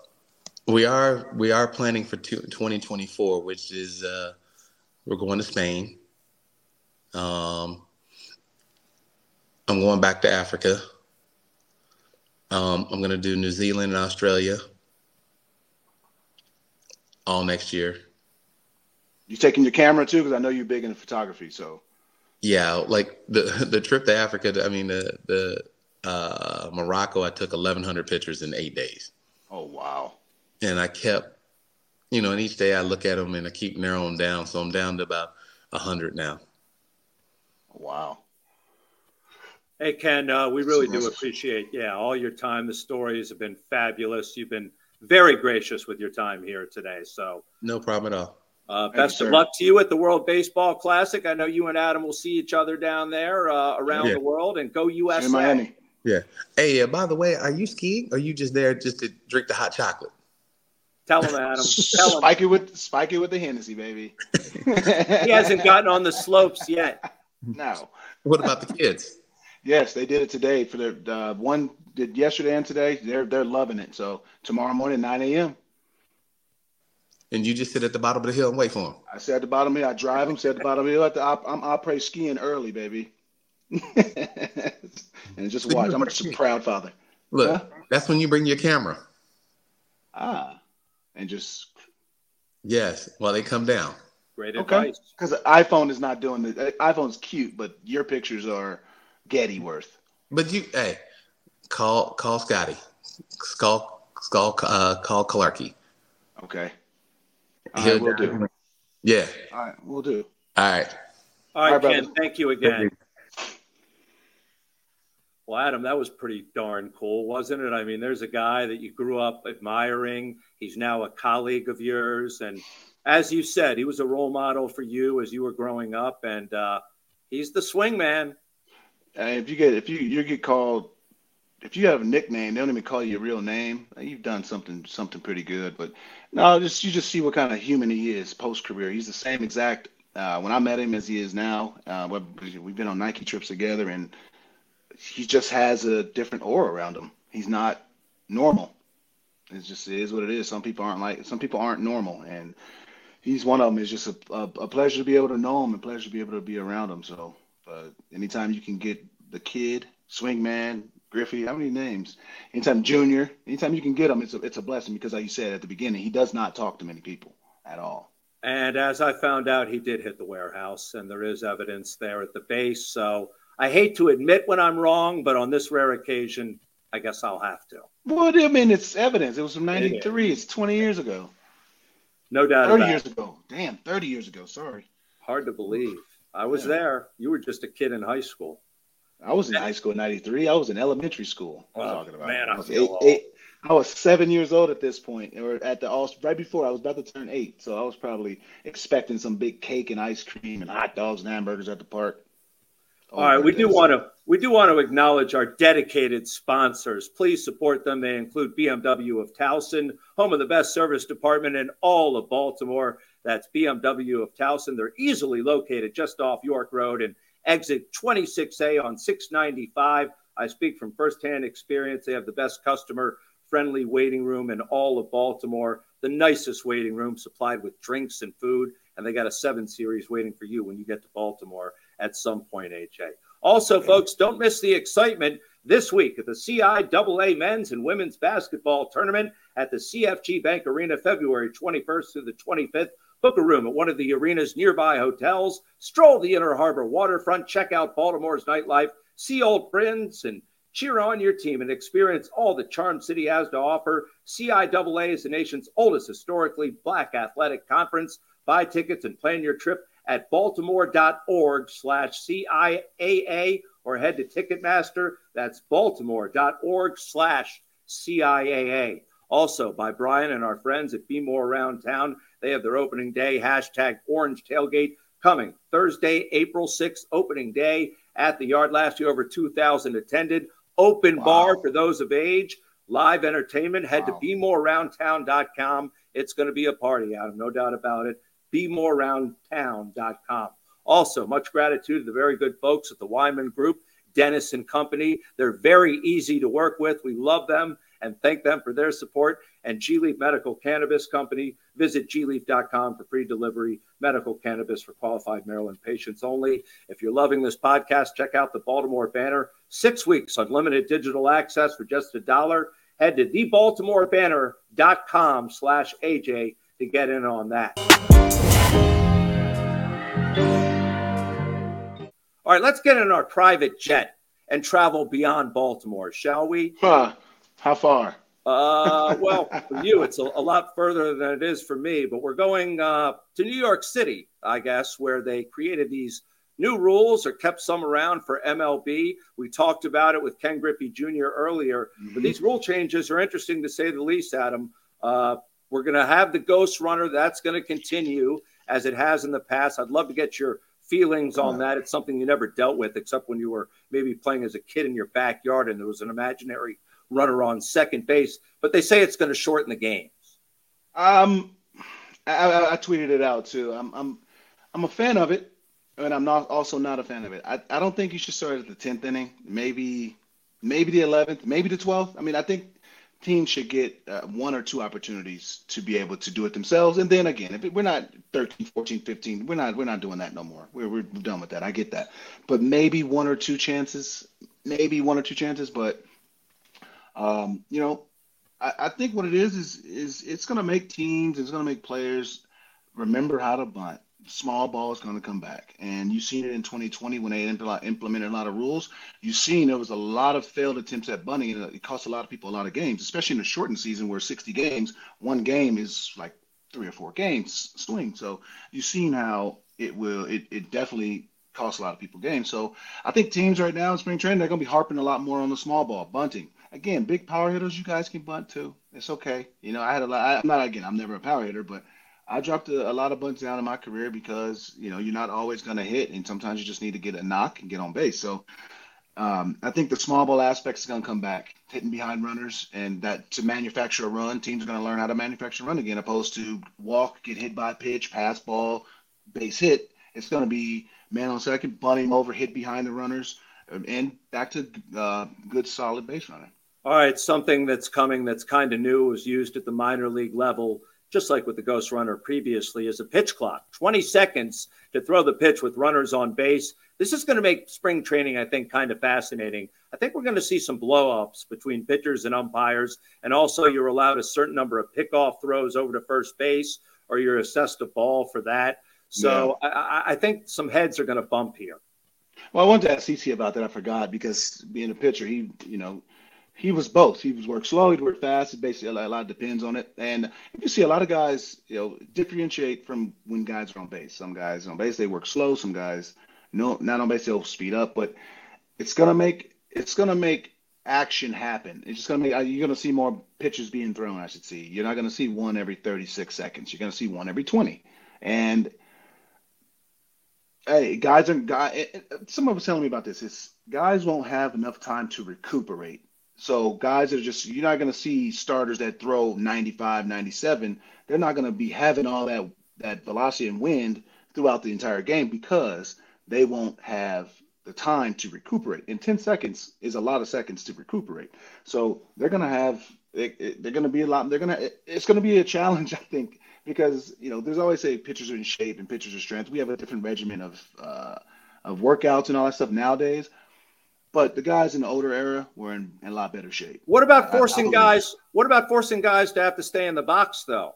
we are we are planning for two, 2024, which is uh, we're going to Spain. Um, I'm going back to Africa. Um, I'm going to do New Zealand and Australia all next year. You taking your camera too? Because I know you're big into photography. So yeah, like the <laughs> the trip to Africa. I mean the the uh, Morocco. I took 1,100 pictures in eight days. Oh wow! And I kept, you know, and each day I look at them and I keep narrowing down. So I'm down to about 100 now. Wow. Hey Ken, uh, we really do appreciate yeah all your time. The stories have been fabulous. You've been very gracious with your time here today. So no problem at all. Uh, best you, of luck to you at the World Baseball Classic. I know you and Adam will see each other down there uh, around yeah. the world, and go USA. In Miami. Yeah. Hey, uh, by the way, are you skiing? Or are you just there just to drink the hot chocolate? Tell him, Adam. <laughs> Tell him. Spike it with spike it with the Hennessy, baby. he hasn't gotten on the slopes yet. No. What about the kids? Yes, they did it today for their uh, one did yesterday and today. They're they're loving it. So tomorrow morning, nine a.m. And you just sit at the bottom of the hill and wait for them. I sit at the bottom of the hill. I drive them. Sit at the bottom of the hill. At the, I'm opera skiing early, baby. <laughs> and just watch. I'm just a proud father. Look, huh? that's when you bring your camera. Ah, and just yes, while they come down. Great advice. Because iPhone is not doing the iPhone's cute, but your pictures are Getty worth. But you, hey, call call Scotty, call call uh, call Clarky. Okay. All we'll do. Yeah. All right, we'll do. All right. All right, All right Ken. Brother. Thank you again. Well, Adam, that was pretty darn cool, wasn't it? I mean, there's a guy that you grew up admiring. He's now a colleague of yours, and as you said, he was a role model for you as you were growing up, and uh, he's the swing man. If you get if you you get called if you have a nickname, they don't even call you your real name. You've done something something pretty good. But no, just you just see what kind of human he is post career. He's the same exact uh, when I met him as he is now. Uh, we've been on Nike trips together, and he just has a different aura around him. He's not normal. It's just it is what it is. Some people aren't like some people aren't normal, and he's one of them. It's just a, a, a pleasure to be able to know him, and pleasure to be able to be around him. So, but anytime you can get the kid, swingman, Griffey, how many names? Anytime Junior, anytime you can get him, it's a it's a blessing because, like you said at the beginning, he does not talk to many people at all. And as I found out, he did hit the warehouse, and there is evidence there at the base. So I hate to admit when I'm wrong, but on this rare occasion, I guess I'll have to. Well, I mean, it's evidence. It was from '93. It it's 20 years ago. No doubt. 30 years it. ago. Damn, 30 years ago. Sorry. Hard to believe. I was yeah. there. You were just a kid in high school. I was in high school in '93. I was in elementary school. I'm oh, talking about. Man, I, was eight, eight, I was seven years old at this point, or at the all right before I was about to turn eight. So I was probably expecting some big cake and ice cream and hot dogs and hamburgers at the park. All right, we do want to we do want to acknowledge our dedicated sponsors. Please support them. They include BMW of Towson, home of the best service department in all of Baltimore. That's BMW of Towson. They're easily located just off York Road and exit 26A on 695. I speak from firsthand experience. They have the best customer friendly waiting room in all of Baltimore, the nicest waiting room supplied with drinks and food. And they got a seven series waiting for you when you get to Baltimore at some point, HA. Also, folks, don't miss the excitement this week at the CIAA men's and women's basketball tournament at the CFG Bank Arena, February 21st through the 25th. Book a room at one of the arena's nearby hotels, stroll the Inner Harbor waterfront, check out Baltimore's nightlife, see old friends, and Cheer on your team and experience all that Charm City has to offer. CIAA is the nation's oldest historically black athletic conference. Buy tickets and plan your trip at baltimore.org slash CIAA or head to Ticketmaster. That's baltimore.org slash CIAA. Also, by Brian and our friends at Be More Around Town, they have their opening day hashtag Orange Tailgate coming Thursday, April 6th, opening day at the yard. Last year, over 2,000 attended. Open wow. bar for those of age. Live entertainment. Head wow. to BeMoreAroundTown.com. It's going to be a party, Adam, no doubt about it. BeMoreAroundTown.com. Also, much gratitude to the very good folks at the Wyman Group, Dennis and Company. They're very easy to work with. We love them and thank them for their support. And G Leaf Medical Cannabis Company. Visit gleaf.com for free delivery, medical cannabis for qualified Maryland patients only. If you're loving this podcast, check out the Baltimore banner. Six weeks unlimited digital access for just a dollar. Head to thebaltimorebanner.com slash AJ to get in on that. All right, let's get in our private jet and travel beyond Baltimore, shall we? Huh. How far? Uh, well, for you, it's a, a, lot further than it is for me, but we're going uh, to New York City, I guess, where they created these new rules or kept some around for MLB. We talked about it with Ken Griffey Jr. earlier, mm-hmm. but these rule changes are interesting to say the least, Adam. Uh, we're going to have the ghost runner. That's going to continue as it has in the past. I'd love to get your feelings on that. It's something you never dealt with except when you were maybe playing as a kid in your backyard and there was an imaginary runner on second base, but they say it's going to shorten the games. Um, I, I, tweeted it out too. I'm I'm I'm a fan of it, and I'm not also not a fan of it. I, I don't think you should start at the tenth inning. Maybe maybe the eleventh, maybe the twelfth. I mean, I think teams should get uh, one or two opportunities to be able to do it themselves. And then again, if it, we're not 13, 14, 15, we're not we're not doing that no more. We're we're done with that. I get that. But maybe one or two chances, maybe one or two chances, but um, you know, I, I, think what it is is is it's going to make teams, it's going to make players remember how to bunt. Small ball is going to come back, and you've seen it in 2020 when they implemented a lot of rules. You've seen there was a lot of failed attempts at bunting, and it cost a lot of people a lot of games, especially in a shortened season where 60 games, one game is like three or four games swing. So you've seen how it will. It, it definitely costs a lot of people games. So I think teams right now in spring training they're going to be harping a lot more on the small ball bunting again, big power hitters, you guys can bunt too. It's okay. You know, I had a lot. I, am not again. I'm never a power hitter, but I dropped a, a, lot of bunts down in my career because you know you're not always going to hit, and sometimes you just need to get a knock and get on base. So um, I think the small ball aspect is going to come back, hitting behind runners, and that to manufacture a run, teams are going to learn how to manufacture a run again, opposed to walk, get hit by a pitch, pass ball, base hit. It's going to be man on second, bunt him over, hit behind the runners, and back to uh, good solid base running. All right, something that's coming that's kind of new was used at the minor league level, just like with the Ghost Runner previously, is a pitch clock 20 seconds to throw the pitch with runners on base. This is going to make spring training, I think, kind of fascinating. I think we're going to see some blowups between pitchers and umpires. And also, you're allowed a certain number of pickoff throws over to first base, or you're assessed a ball for that. So yeah. I, I think some heads are going to bump here. Well, I wanted to ask CC about that. I forgot because being a pitcher, he, you know, he was both. He was work slow, he'd work fast. It basically a lot depends on it. And you see a lot of guys, you know, differentiate from when guys are on base. Some guys on base they work slow. Some guys no not on base they'll speed up. But it's gonna make it's gonna make action happen. It's just gonna make you're gonna see more pitches being thrown. I should see. You're not gonna see one every 36 seconds. You're gonna see one every 20. And hey, guys are guy. Eh, eh, Someone was telling me about this. Is guys won't have enough time to recuperate so guys that are just you're not going to see starters that throw 95, 97. They're not going to be having all that that velocity and wind throughout the entire game because they won't have the time to recuperate. And 10 seconds is a lot of seconds to recuperate. So they're going to have they're going to be a lot. They're going to it's going to be a challenge, <laughs> I think, because you know there's always say pitchers are in shape and pitchers are strength. We have a different regimen of uh, of workouts and all that stuff nowadays. But the guys in the older era were in, in a lot better shape. What about forcing I, I guys? What about forcing guys to have to stay in the box though?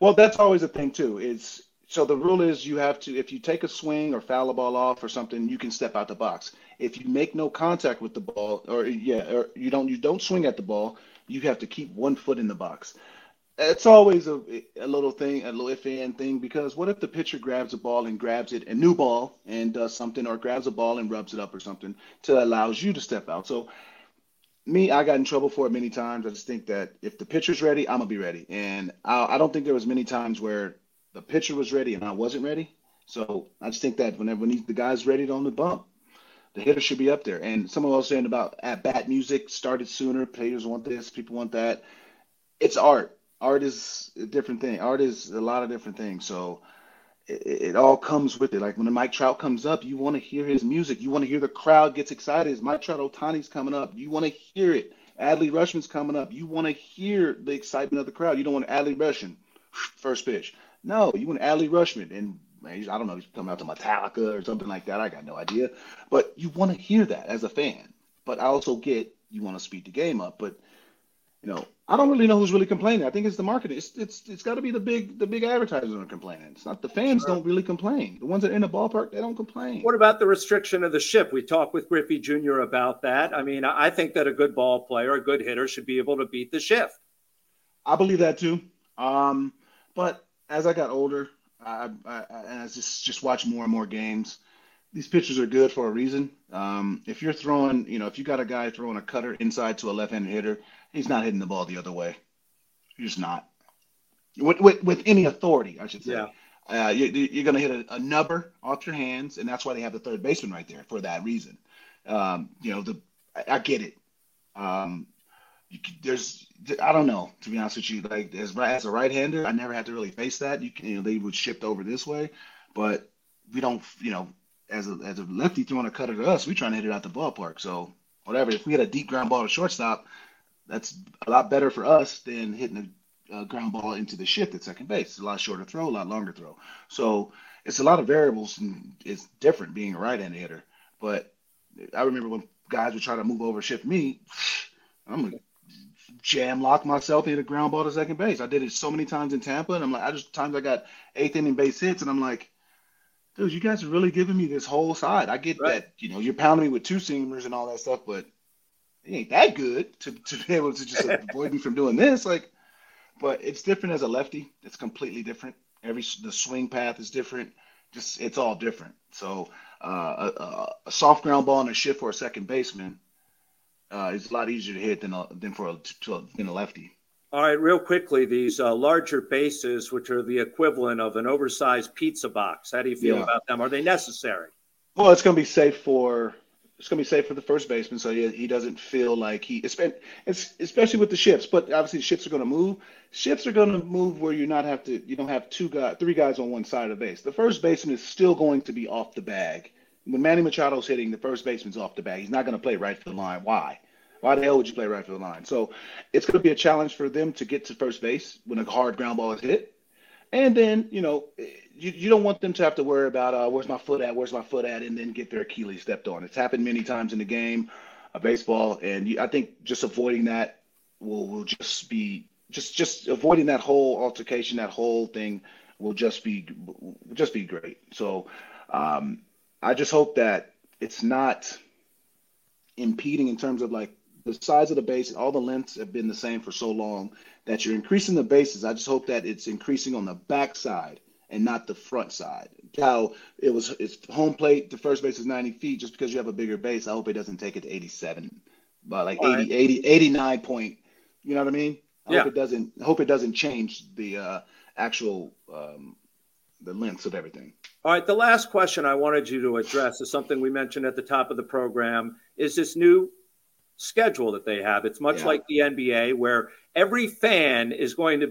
Well, that's always a thing too. Is so the rule is you have to if you take a swing or foul a ball off or something, you can step out the box. If you make no contact with the ball, or yeah, or you don't you don't swing at the ball, you have to keep one foot in the box. It's always a, a little thing, a little iffy thing, because what if the pitcher grabs a ball and grabs it, a new ball, and does something, or grabs a ball and rubs it up or something to allows you to step out. So me, I got in trouble for it many times. I just think that if the pitcher's ready, I'm gonna be ready, and I, I don't think there was many times where the pitcher was ready and I wasn't ready. So I just think that whenever when the guy's ready on the bump, the hitter should be up there. And someone was saying about at bat music started sooner. Players want this, people want that. It's art. Art is a different thing. Art is a lot of different things. So it, it all comes with it. Like when Mike Trout comes up, you want to hear his music. You want to hear the crowd gets excited. As Mike Trout Ohtani's coming up, you want to hear it. Adley Rutschman's coming up. You want to hear the excitement of the crowd. You don't want Adley Rutschman first pitch. No, you want Adley Rutschman and man, I don't know, he's coming out to Metallica or something like that. I got no idea, but you want to hear that as a fan. But I also get you want to speed the game up, but you know, I don't really know who's really complaining. I think it's the marketing. It's it's it's got to be the big the big advertisers that are complaining. It's not the fans sure. don't really complain. The ones that are in the ballpark they don't complain. What about the restriction of the shift? We talked with Griffey Jr. about that. I mean, I think that a good ball player, a good hitter, should be able to beat the shift. I believe that too. Um, but as I got older, I, I, and I just just watch more and more games. These pitchers are good for a reason. Um, if you're throwing, you know, if you got a guy throwing a cutter inside to a left-handed hitter, he's not hitting the ball the other way. He's just not. With, with, with any authority, I should say. Yeah. Uh, you, are going to hit a, a, nubber off your hands, and that's why they have the third baseman right there for that reason. Um, you know, the I, I get it. Um, you, there's I don't know to be honest with you. Like as as a right hander, I never had to really face that. You, can, you know they would shift over this way, but we don't. You know, as a as a lefty throwing a cutter to us, we trying to hit it out the ballpark. So whatever. If we had a deep ground ball to shortstop, that's a lot better for us than hitting a, a ground ball into the shift at second base. It's a lot shorter throw, a lot longer throw. So it's a lot of variables, and it's different being a right-handed hitter. But I remember when guys would try to move over shift me, <sighs> I'm gonna jam lock myself in a ground ball to second base. I did it so many times in Tampa, and I'm like, I just times I got eighth inning base hits, and I'm like, dude, you guys are really giving me this whole side. I get right. that, you know, you're pounding me with two seamers and all that stuff, but it ain't that good to, to be able to just <laughs> avoid me from doing this. Like, but it's different as a lefty. It's completely different. Every the swing path is different. Just it's all different. So uh, a, a soft ground ball and a shift for a second baseman uh, it's a lot easier to hit than a, than for a, to, than a lefty. All right, real quickly, these uh, larger bases, which are the equivalent of an oversized pizza box. How do you feel yeah. about them? Are they necessary? Well, it's going to be safe for it's going to be safe for the first baseman, so he, he doesn't feel like he. Especially with the shifts, but obviously shifts are going to move. Shifts are going to move where you not have to. You don't have two guys, three guys on one side of the base. The first baseman is still going to be off the bag when Manny Machado's hitting, the first baseman's off the bag. He's not going to play right field line. Why? Why the hell would you play right field line? So it's going to be a challenge for them to get to first base when a hard ground ball is hit. And then, you know, you, you don't want them to have to worry about uh, where's my foot at, where's my foot at, and then get their Achilles stepped on. It's happened many times in the game of baseball, and you, I think just avoiding that will will just be just just avoiding that whole altercation, that whole thing will just be just be great. So um, I just hope that it's not impeding in terms of like the size of the base, all the lengths have been the same for so long that you're increasing the bases. I just hope that it's increasing on the back side and not the front side. How it was, it's home plate, the first base is 90 feet. Just because you have a bigger base, I hope it doesn't take it to 87, but like 80, right. 80, 89 point. You know what I mean? I yeah. hope it doesn't. I hope it doesn't change the uh, actual um, the lengths of everything. All right. The last question I wanted you to address is something we mentioned at the top of the program. Is this new schedule that they have? It's much yeah. like the NBA, where every fan is going to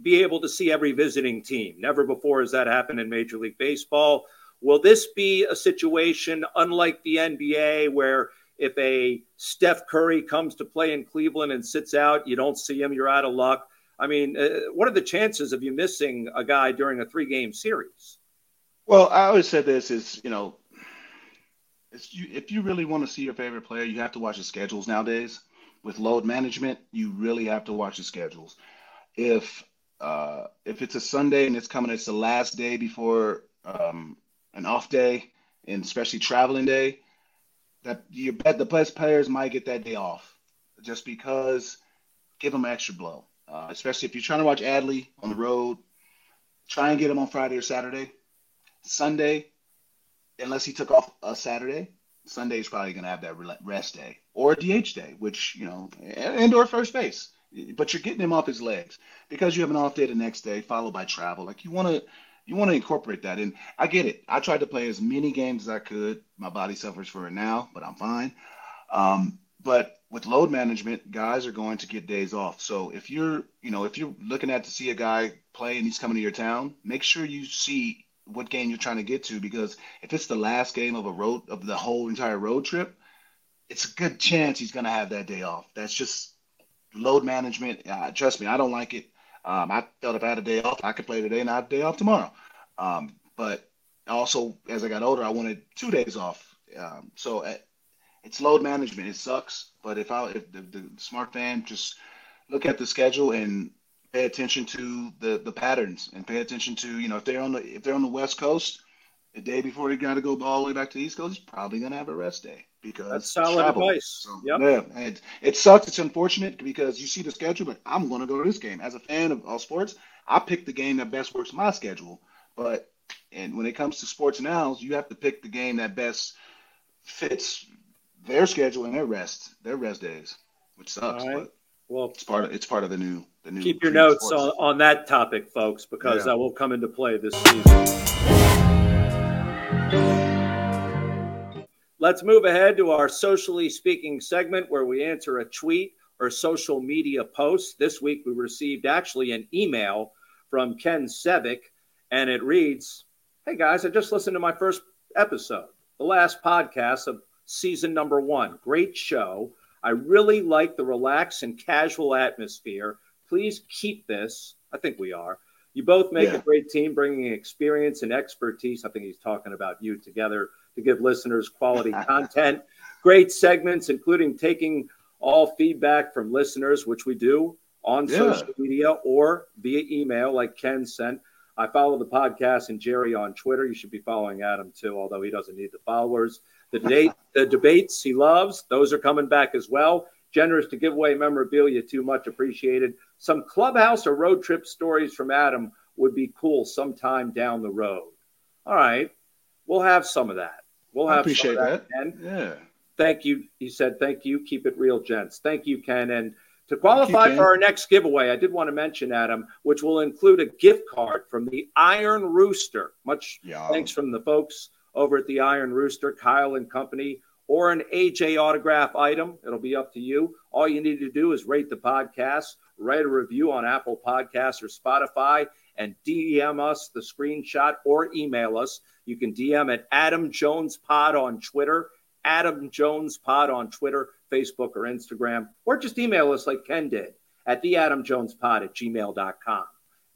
be able to see every visiting team. Never before has that happened in Major League Baseball. Will this be a situation unlike the NBA, where if a Steph Curry comes to play in Cleveland and sits out, you don't see him, you're out of luck? I mean, uh, what are the chances of you missing a guy during a three game series? Well, I always said this is, you know, you, if you really want to see your favorite player, you have to watch the schedules nowadays. With load management, you really have to watch the schedules. If uh, if it's a Sunday and it's coming, it's the last day before um, an off day, and especially traveling day, that you bet the best players might get that day off, just because give them extra blow. Uh, especially if you're trying to watch Adley on the road, try and get him on Friday or Saturday. Sunday, unless he took off a Saturday, Sunday is probably going to have that rest day or DH day, which you know, indoor first base. But you're getting him off his legs because you have an off day the next day, followed by travel. Like you want to, you want to incorporate that. And I get it. I tried to play as many games as I could. My body suffers for it now, but I'm fine. Um, but with load management, guys are going to get days off. So if you're, you know, if you're looking at to see a guy play and he's coming to your town, make sure you see what game you're trying to get to because if it's the last game of a road of the whole entire road trip, it's a good chance he's going to have that day off. That's just load management. Uh, trust me, I don't like it. Um, I felt if I had a day off, I could play today and I have a day off tomorrow. Um, but also, as I got older, I wanted two days off. Um, so uh, it's load management. It sucks, but if I if the, the smart fan just look at the schedule and pay attention to the the patterns and pay attention to you know if they're on the if they're on the West Coast, the day before they got to go all the way back to the East Coast, he's probably to have a rest day because that's solid travel. advice. So, yep. Yeah, it, it sucks. It's unfortunate because you see the schedule, but I'm going to go to this game. As a fan of all sports, I pick the game that best works my schedule. But and when it comes to sports now, you have to pick the game that best fits their schedule and their rest, their rest days, which sucks. But well, it's part of it's part of the new the new. Keep your notes on, on that topic, folks, because yeah. that will come into play this season. Let's move ahead to our socially speaking segment where we answer a tweet or social media post. This week we received actually an email from Ken Sevick, and it reads Hey guys, I just listened to my first episode, the last podcast of season number one. Great show. I really like the relaxed and casual atmosphere. Please keep this. I think we are. You both make yeah. a great team, bringing experience and expertise. I think he's talking about you together to give listeners quality <laughs> content. Great segments, including taking all feedback from listeners, which we do on yeah. social media or via email, like Ken sent. I follow the podcast and Jerry on Twitter. You should be following Adam too, although he doesn't need the followers. The date, the debates he loves, those are coming back as well. Generous to give away memorabilia, too much appreciated. Some clubhouse or road trip stories from Adam would be cool sometime down the road. All right, we'll have some of that. We'll have I appreciate that. Ken. Yeah. Thank you. He said, "Thank you. Keep it real, gents." Thank you, Ken. And to qualify you, for our next giveaway, I did want to mention Adam, which will include a gift card from the Iron Rooster. Much thanks from the folks over at the Iron Rooster, Kyle and company, or an AJ autograph item. It'll be up to you. All you need to do is rate the podcast, write a review on Apple Podcasts or Spotify, and DM us the screenshot or email us. You can DM at Adam Jones Pod on Twitter, Adam Jones Pod on Twitter, Facebook, or Instagram, or just email us like Ken did at the Adam Jones Pod at gmail.com.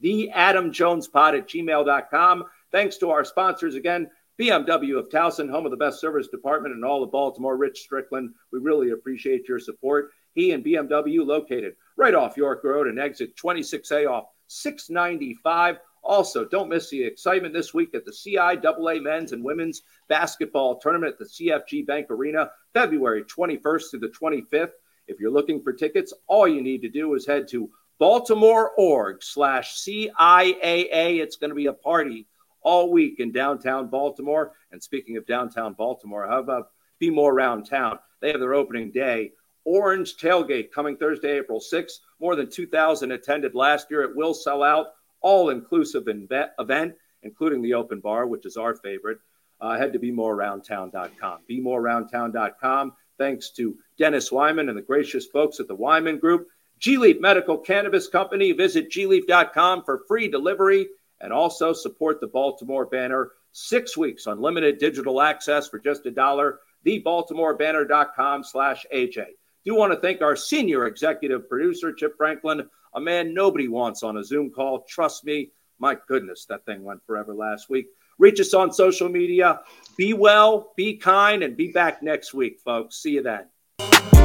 The Adam Jones Pod at gmail.com. Thanks to our sponsors again. BMW of Towson, home of the best service department in all of Baltimore, Rich Strickland. We really appreciate your support. He and BMW located right off York Road and exit 26A off 695. Also, don't miss the excitement this week at the CIAA men's and women's basketball tournament at the CFG Bank Arena, February 21st to the 25th. If you're looking for tickets, all you need to do is head to baltimore.org slash CIAA. It's going to be a party all week in downtown Baltimore. And speaking of downtown Baltimore, how about Be More Around Town? They have their opening day. Orange Tailgate coming Thursday, April 6th. More than 2,000 attended last year. It will sell out all inclusive event, including the open bar, which is our favorite. Uh, head to bemorearoundtown.com. Bemorearoundtown.com. Thanks to Dennis Wyman and the gracious folks at the Wyman Group. G Leaf Medical Cannabis Company. Visit gleaf.com for free delivery and also support the Baltimore Banner. Six weeks unlimited digital access for just a dollar. TheBaltimoreBanner.com slash AJ. Do you want to thank our senior executive producer, Chip Franklin, a man nobody wants on a Zoom call. Trust me, my goodness, that thing went forever last week. Reach us on social media. Be well, be kind, and be back next week, folks. See you then.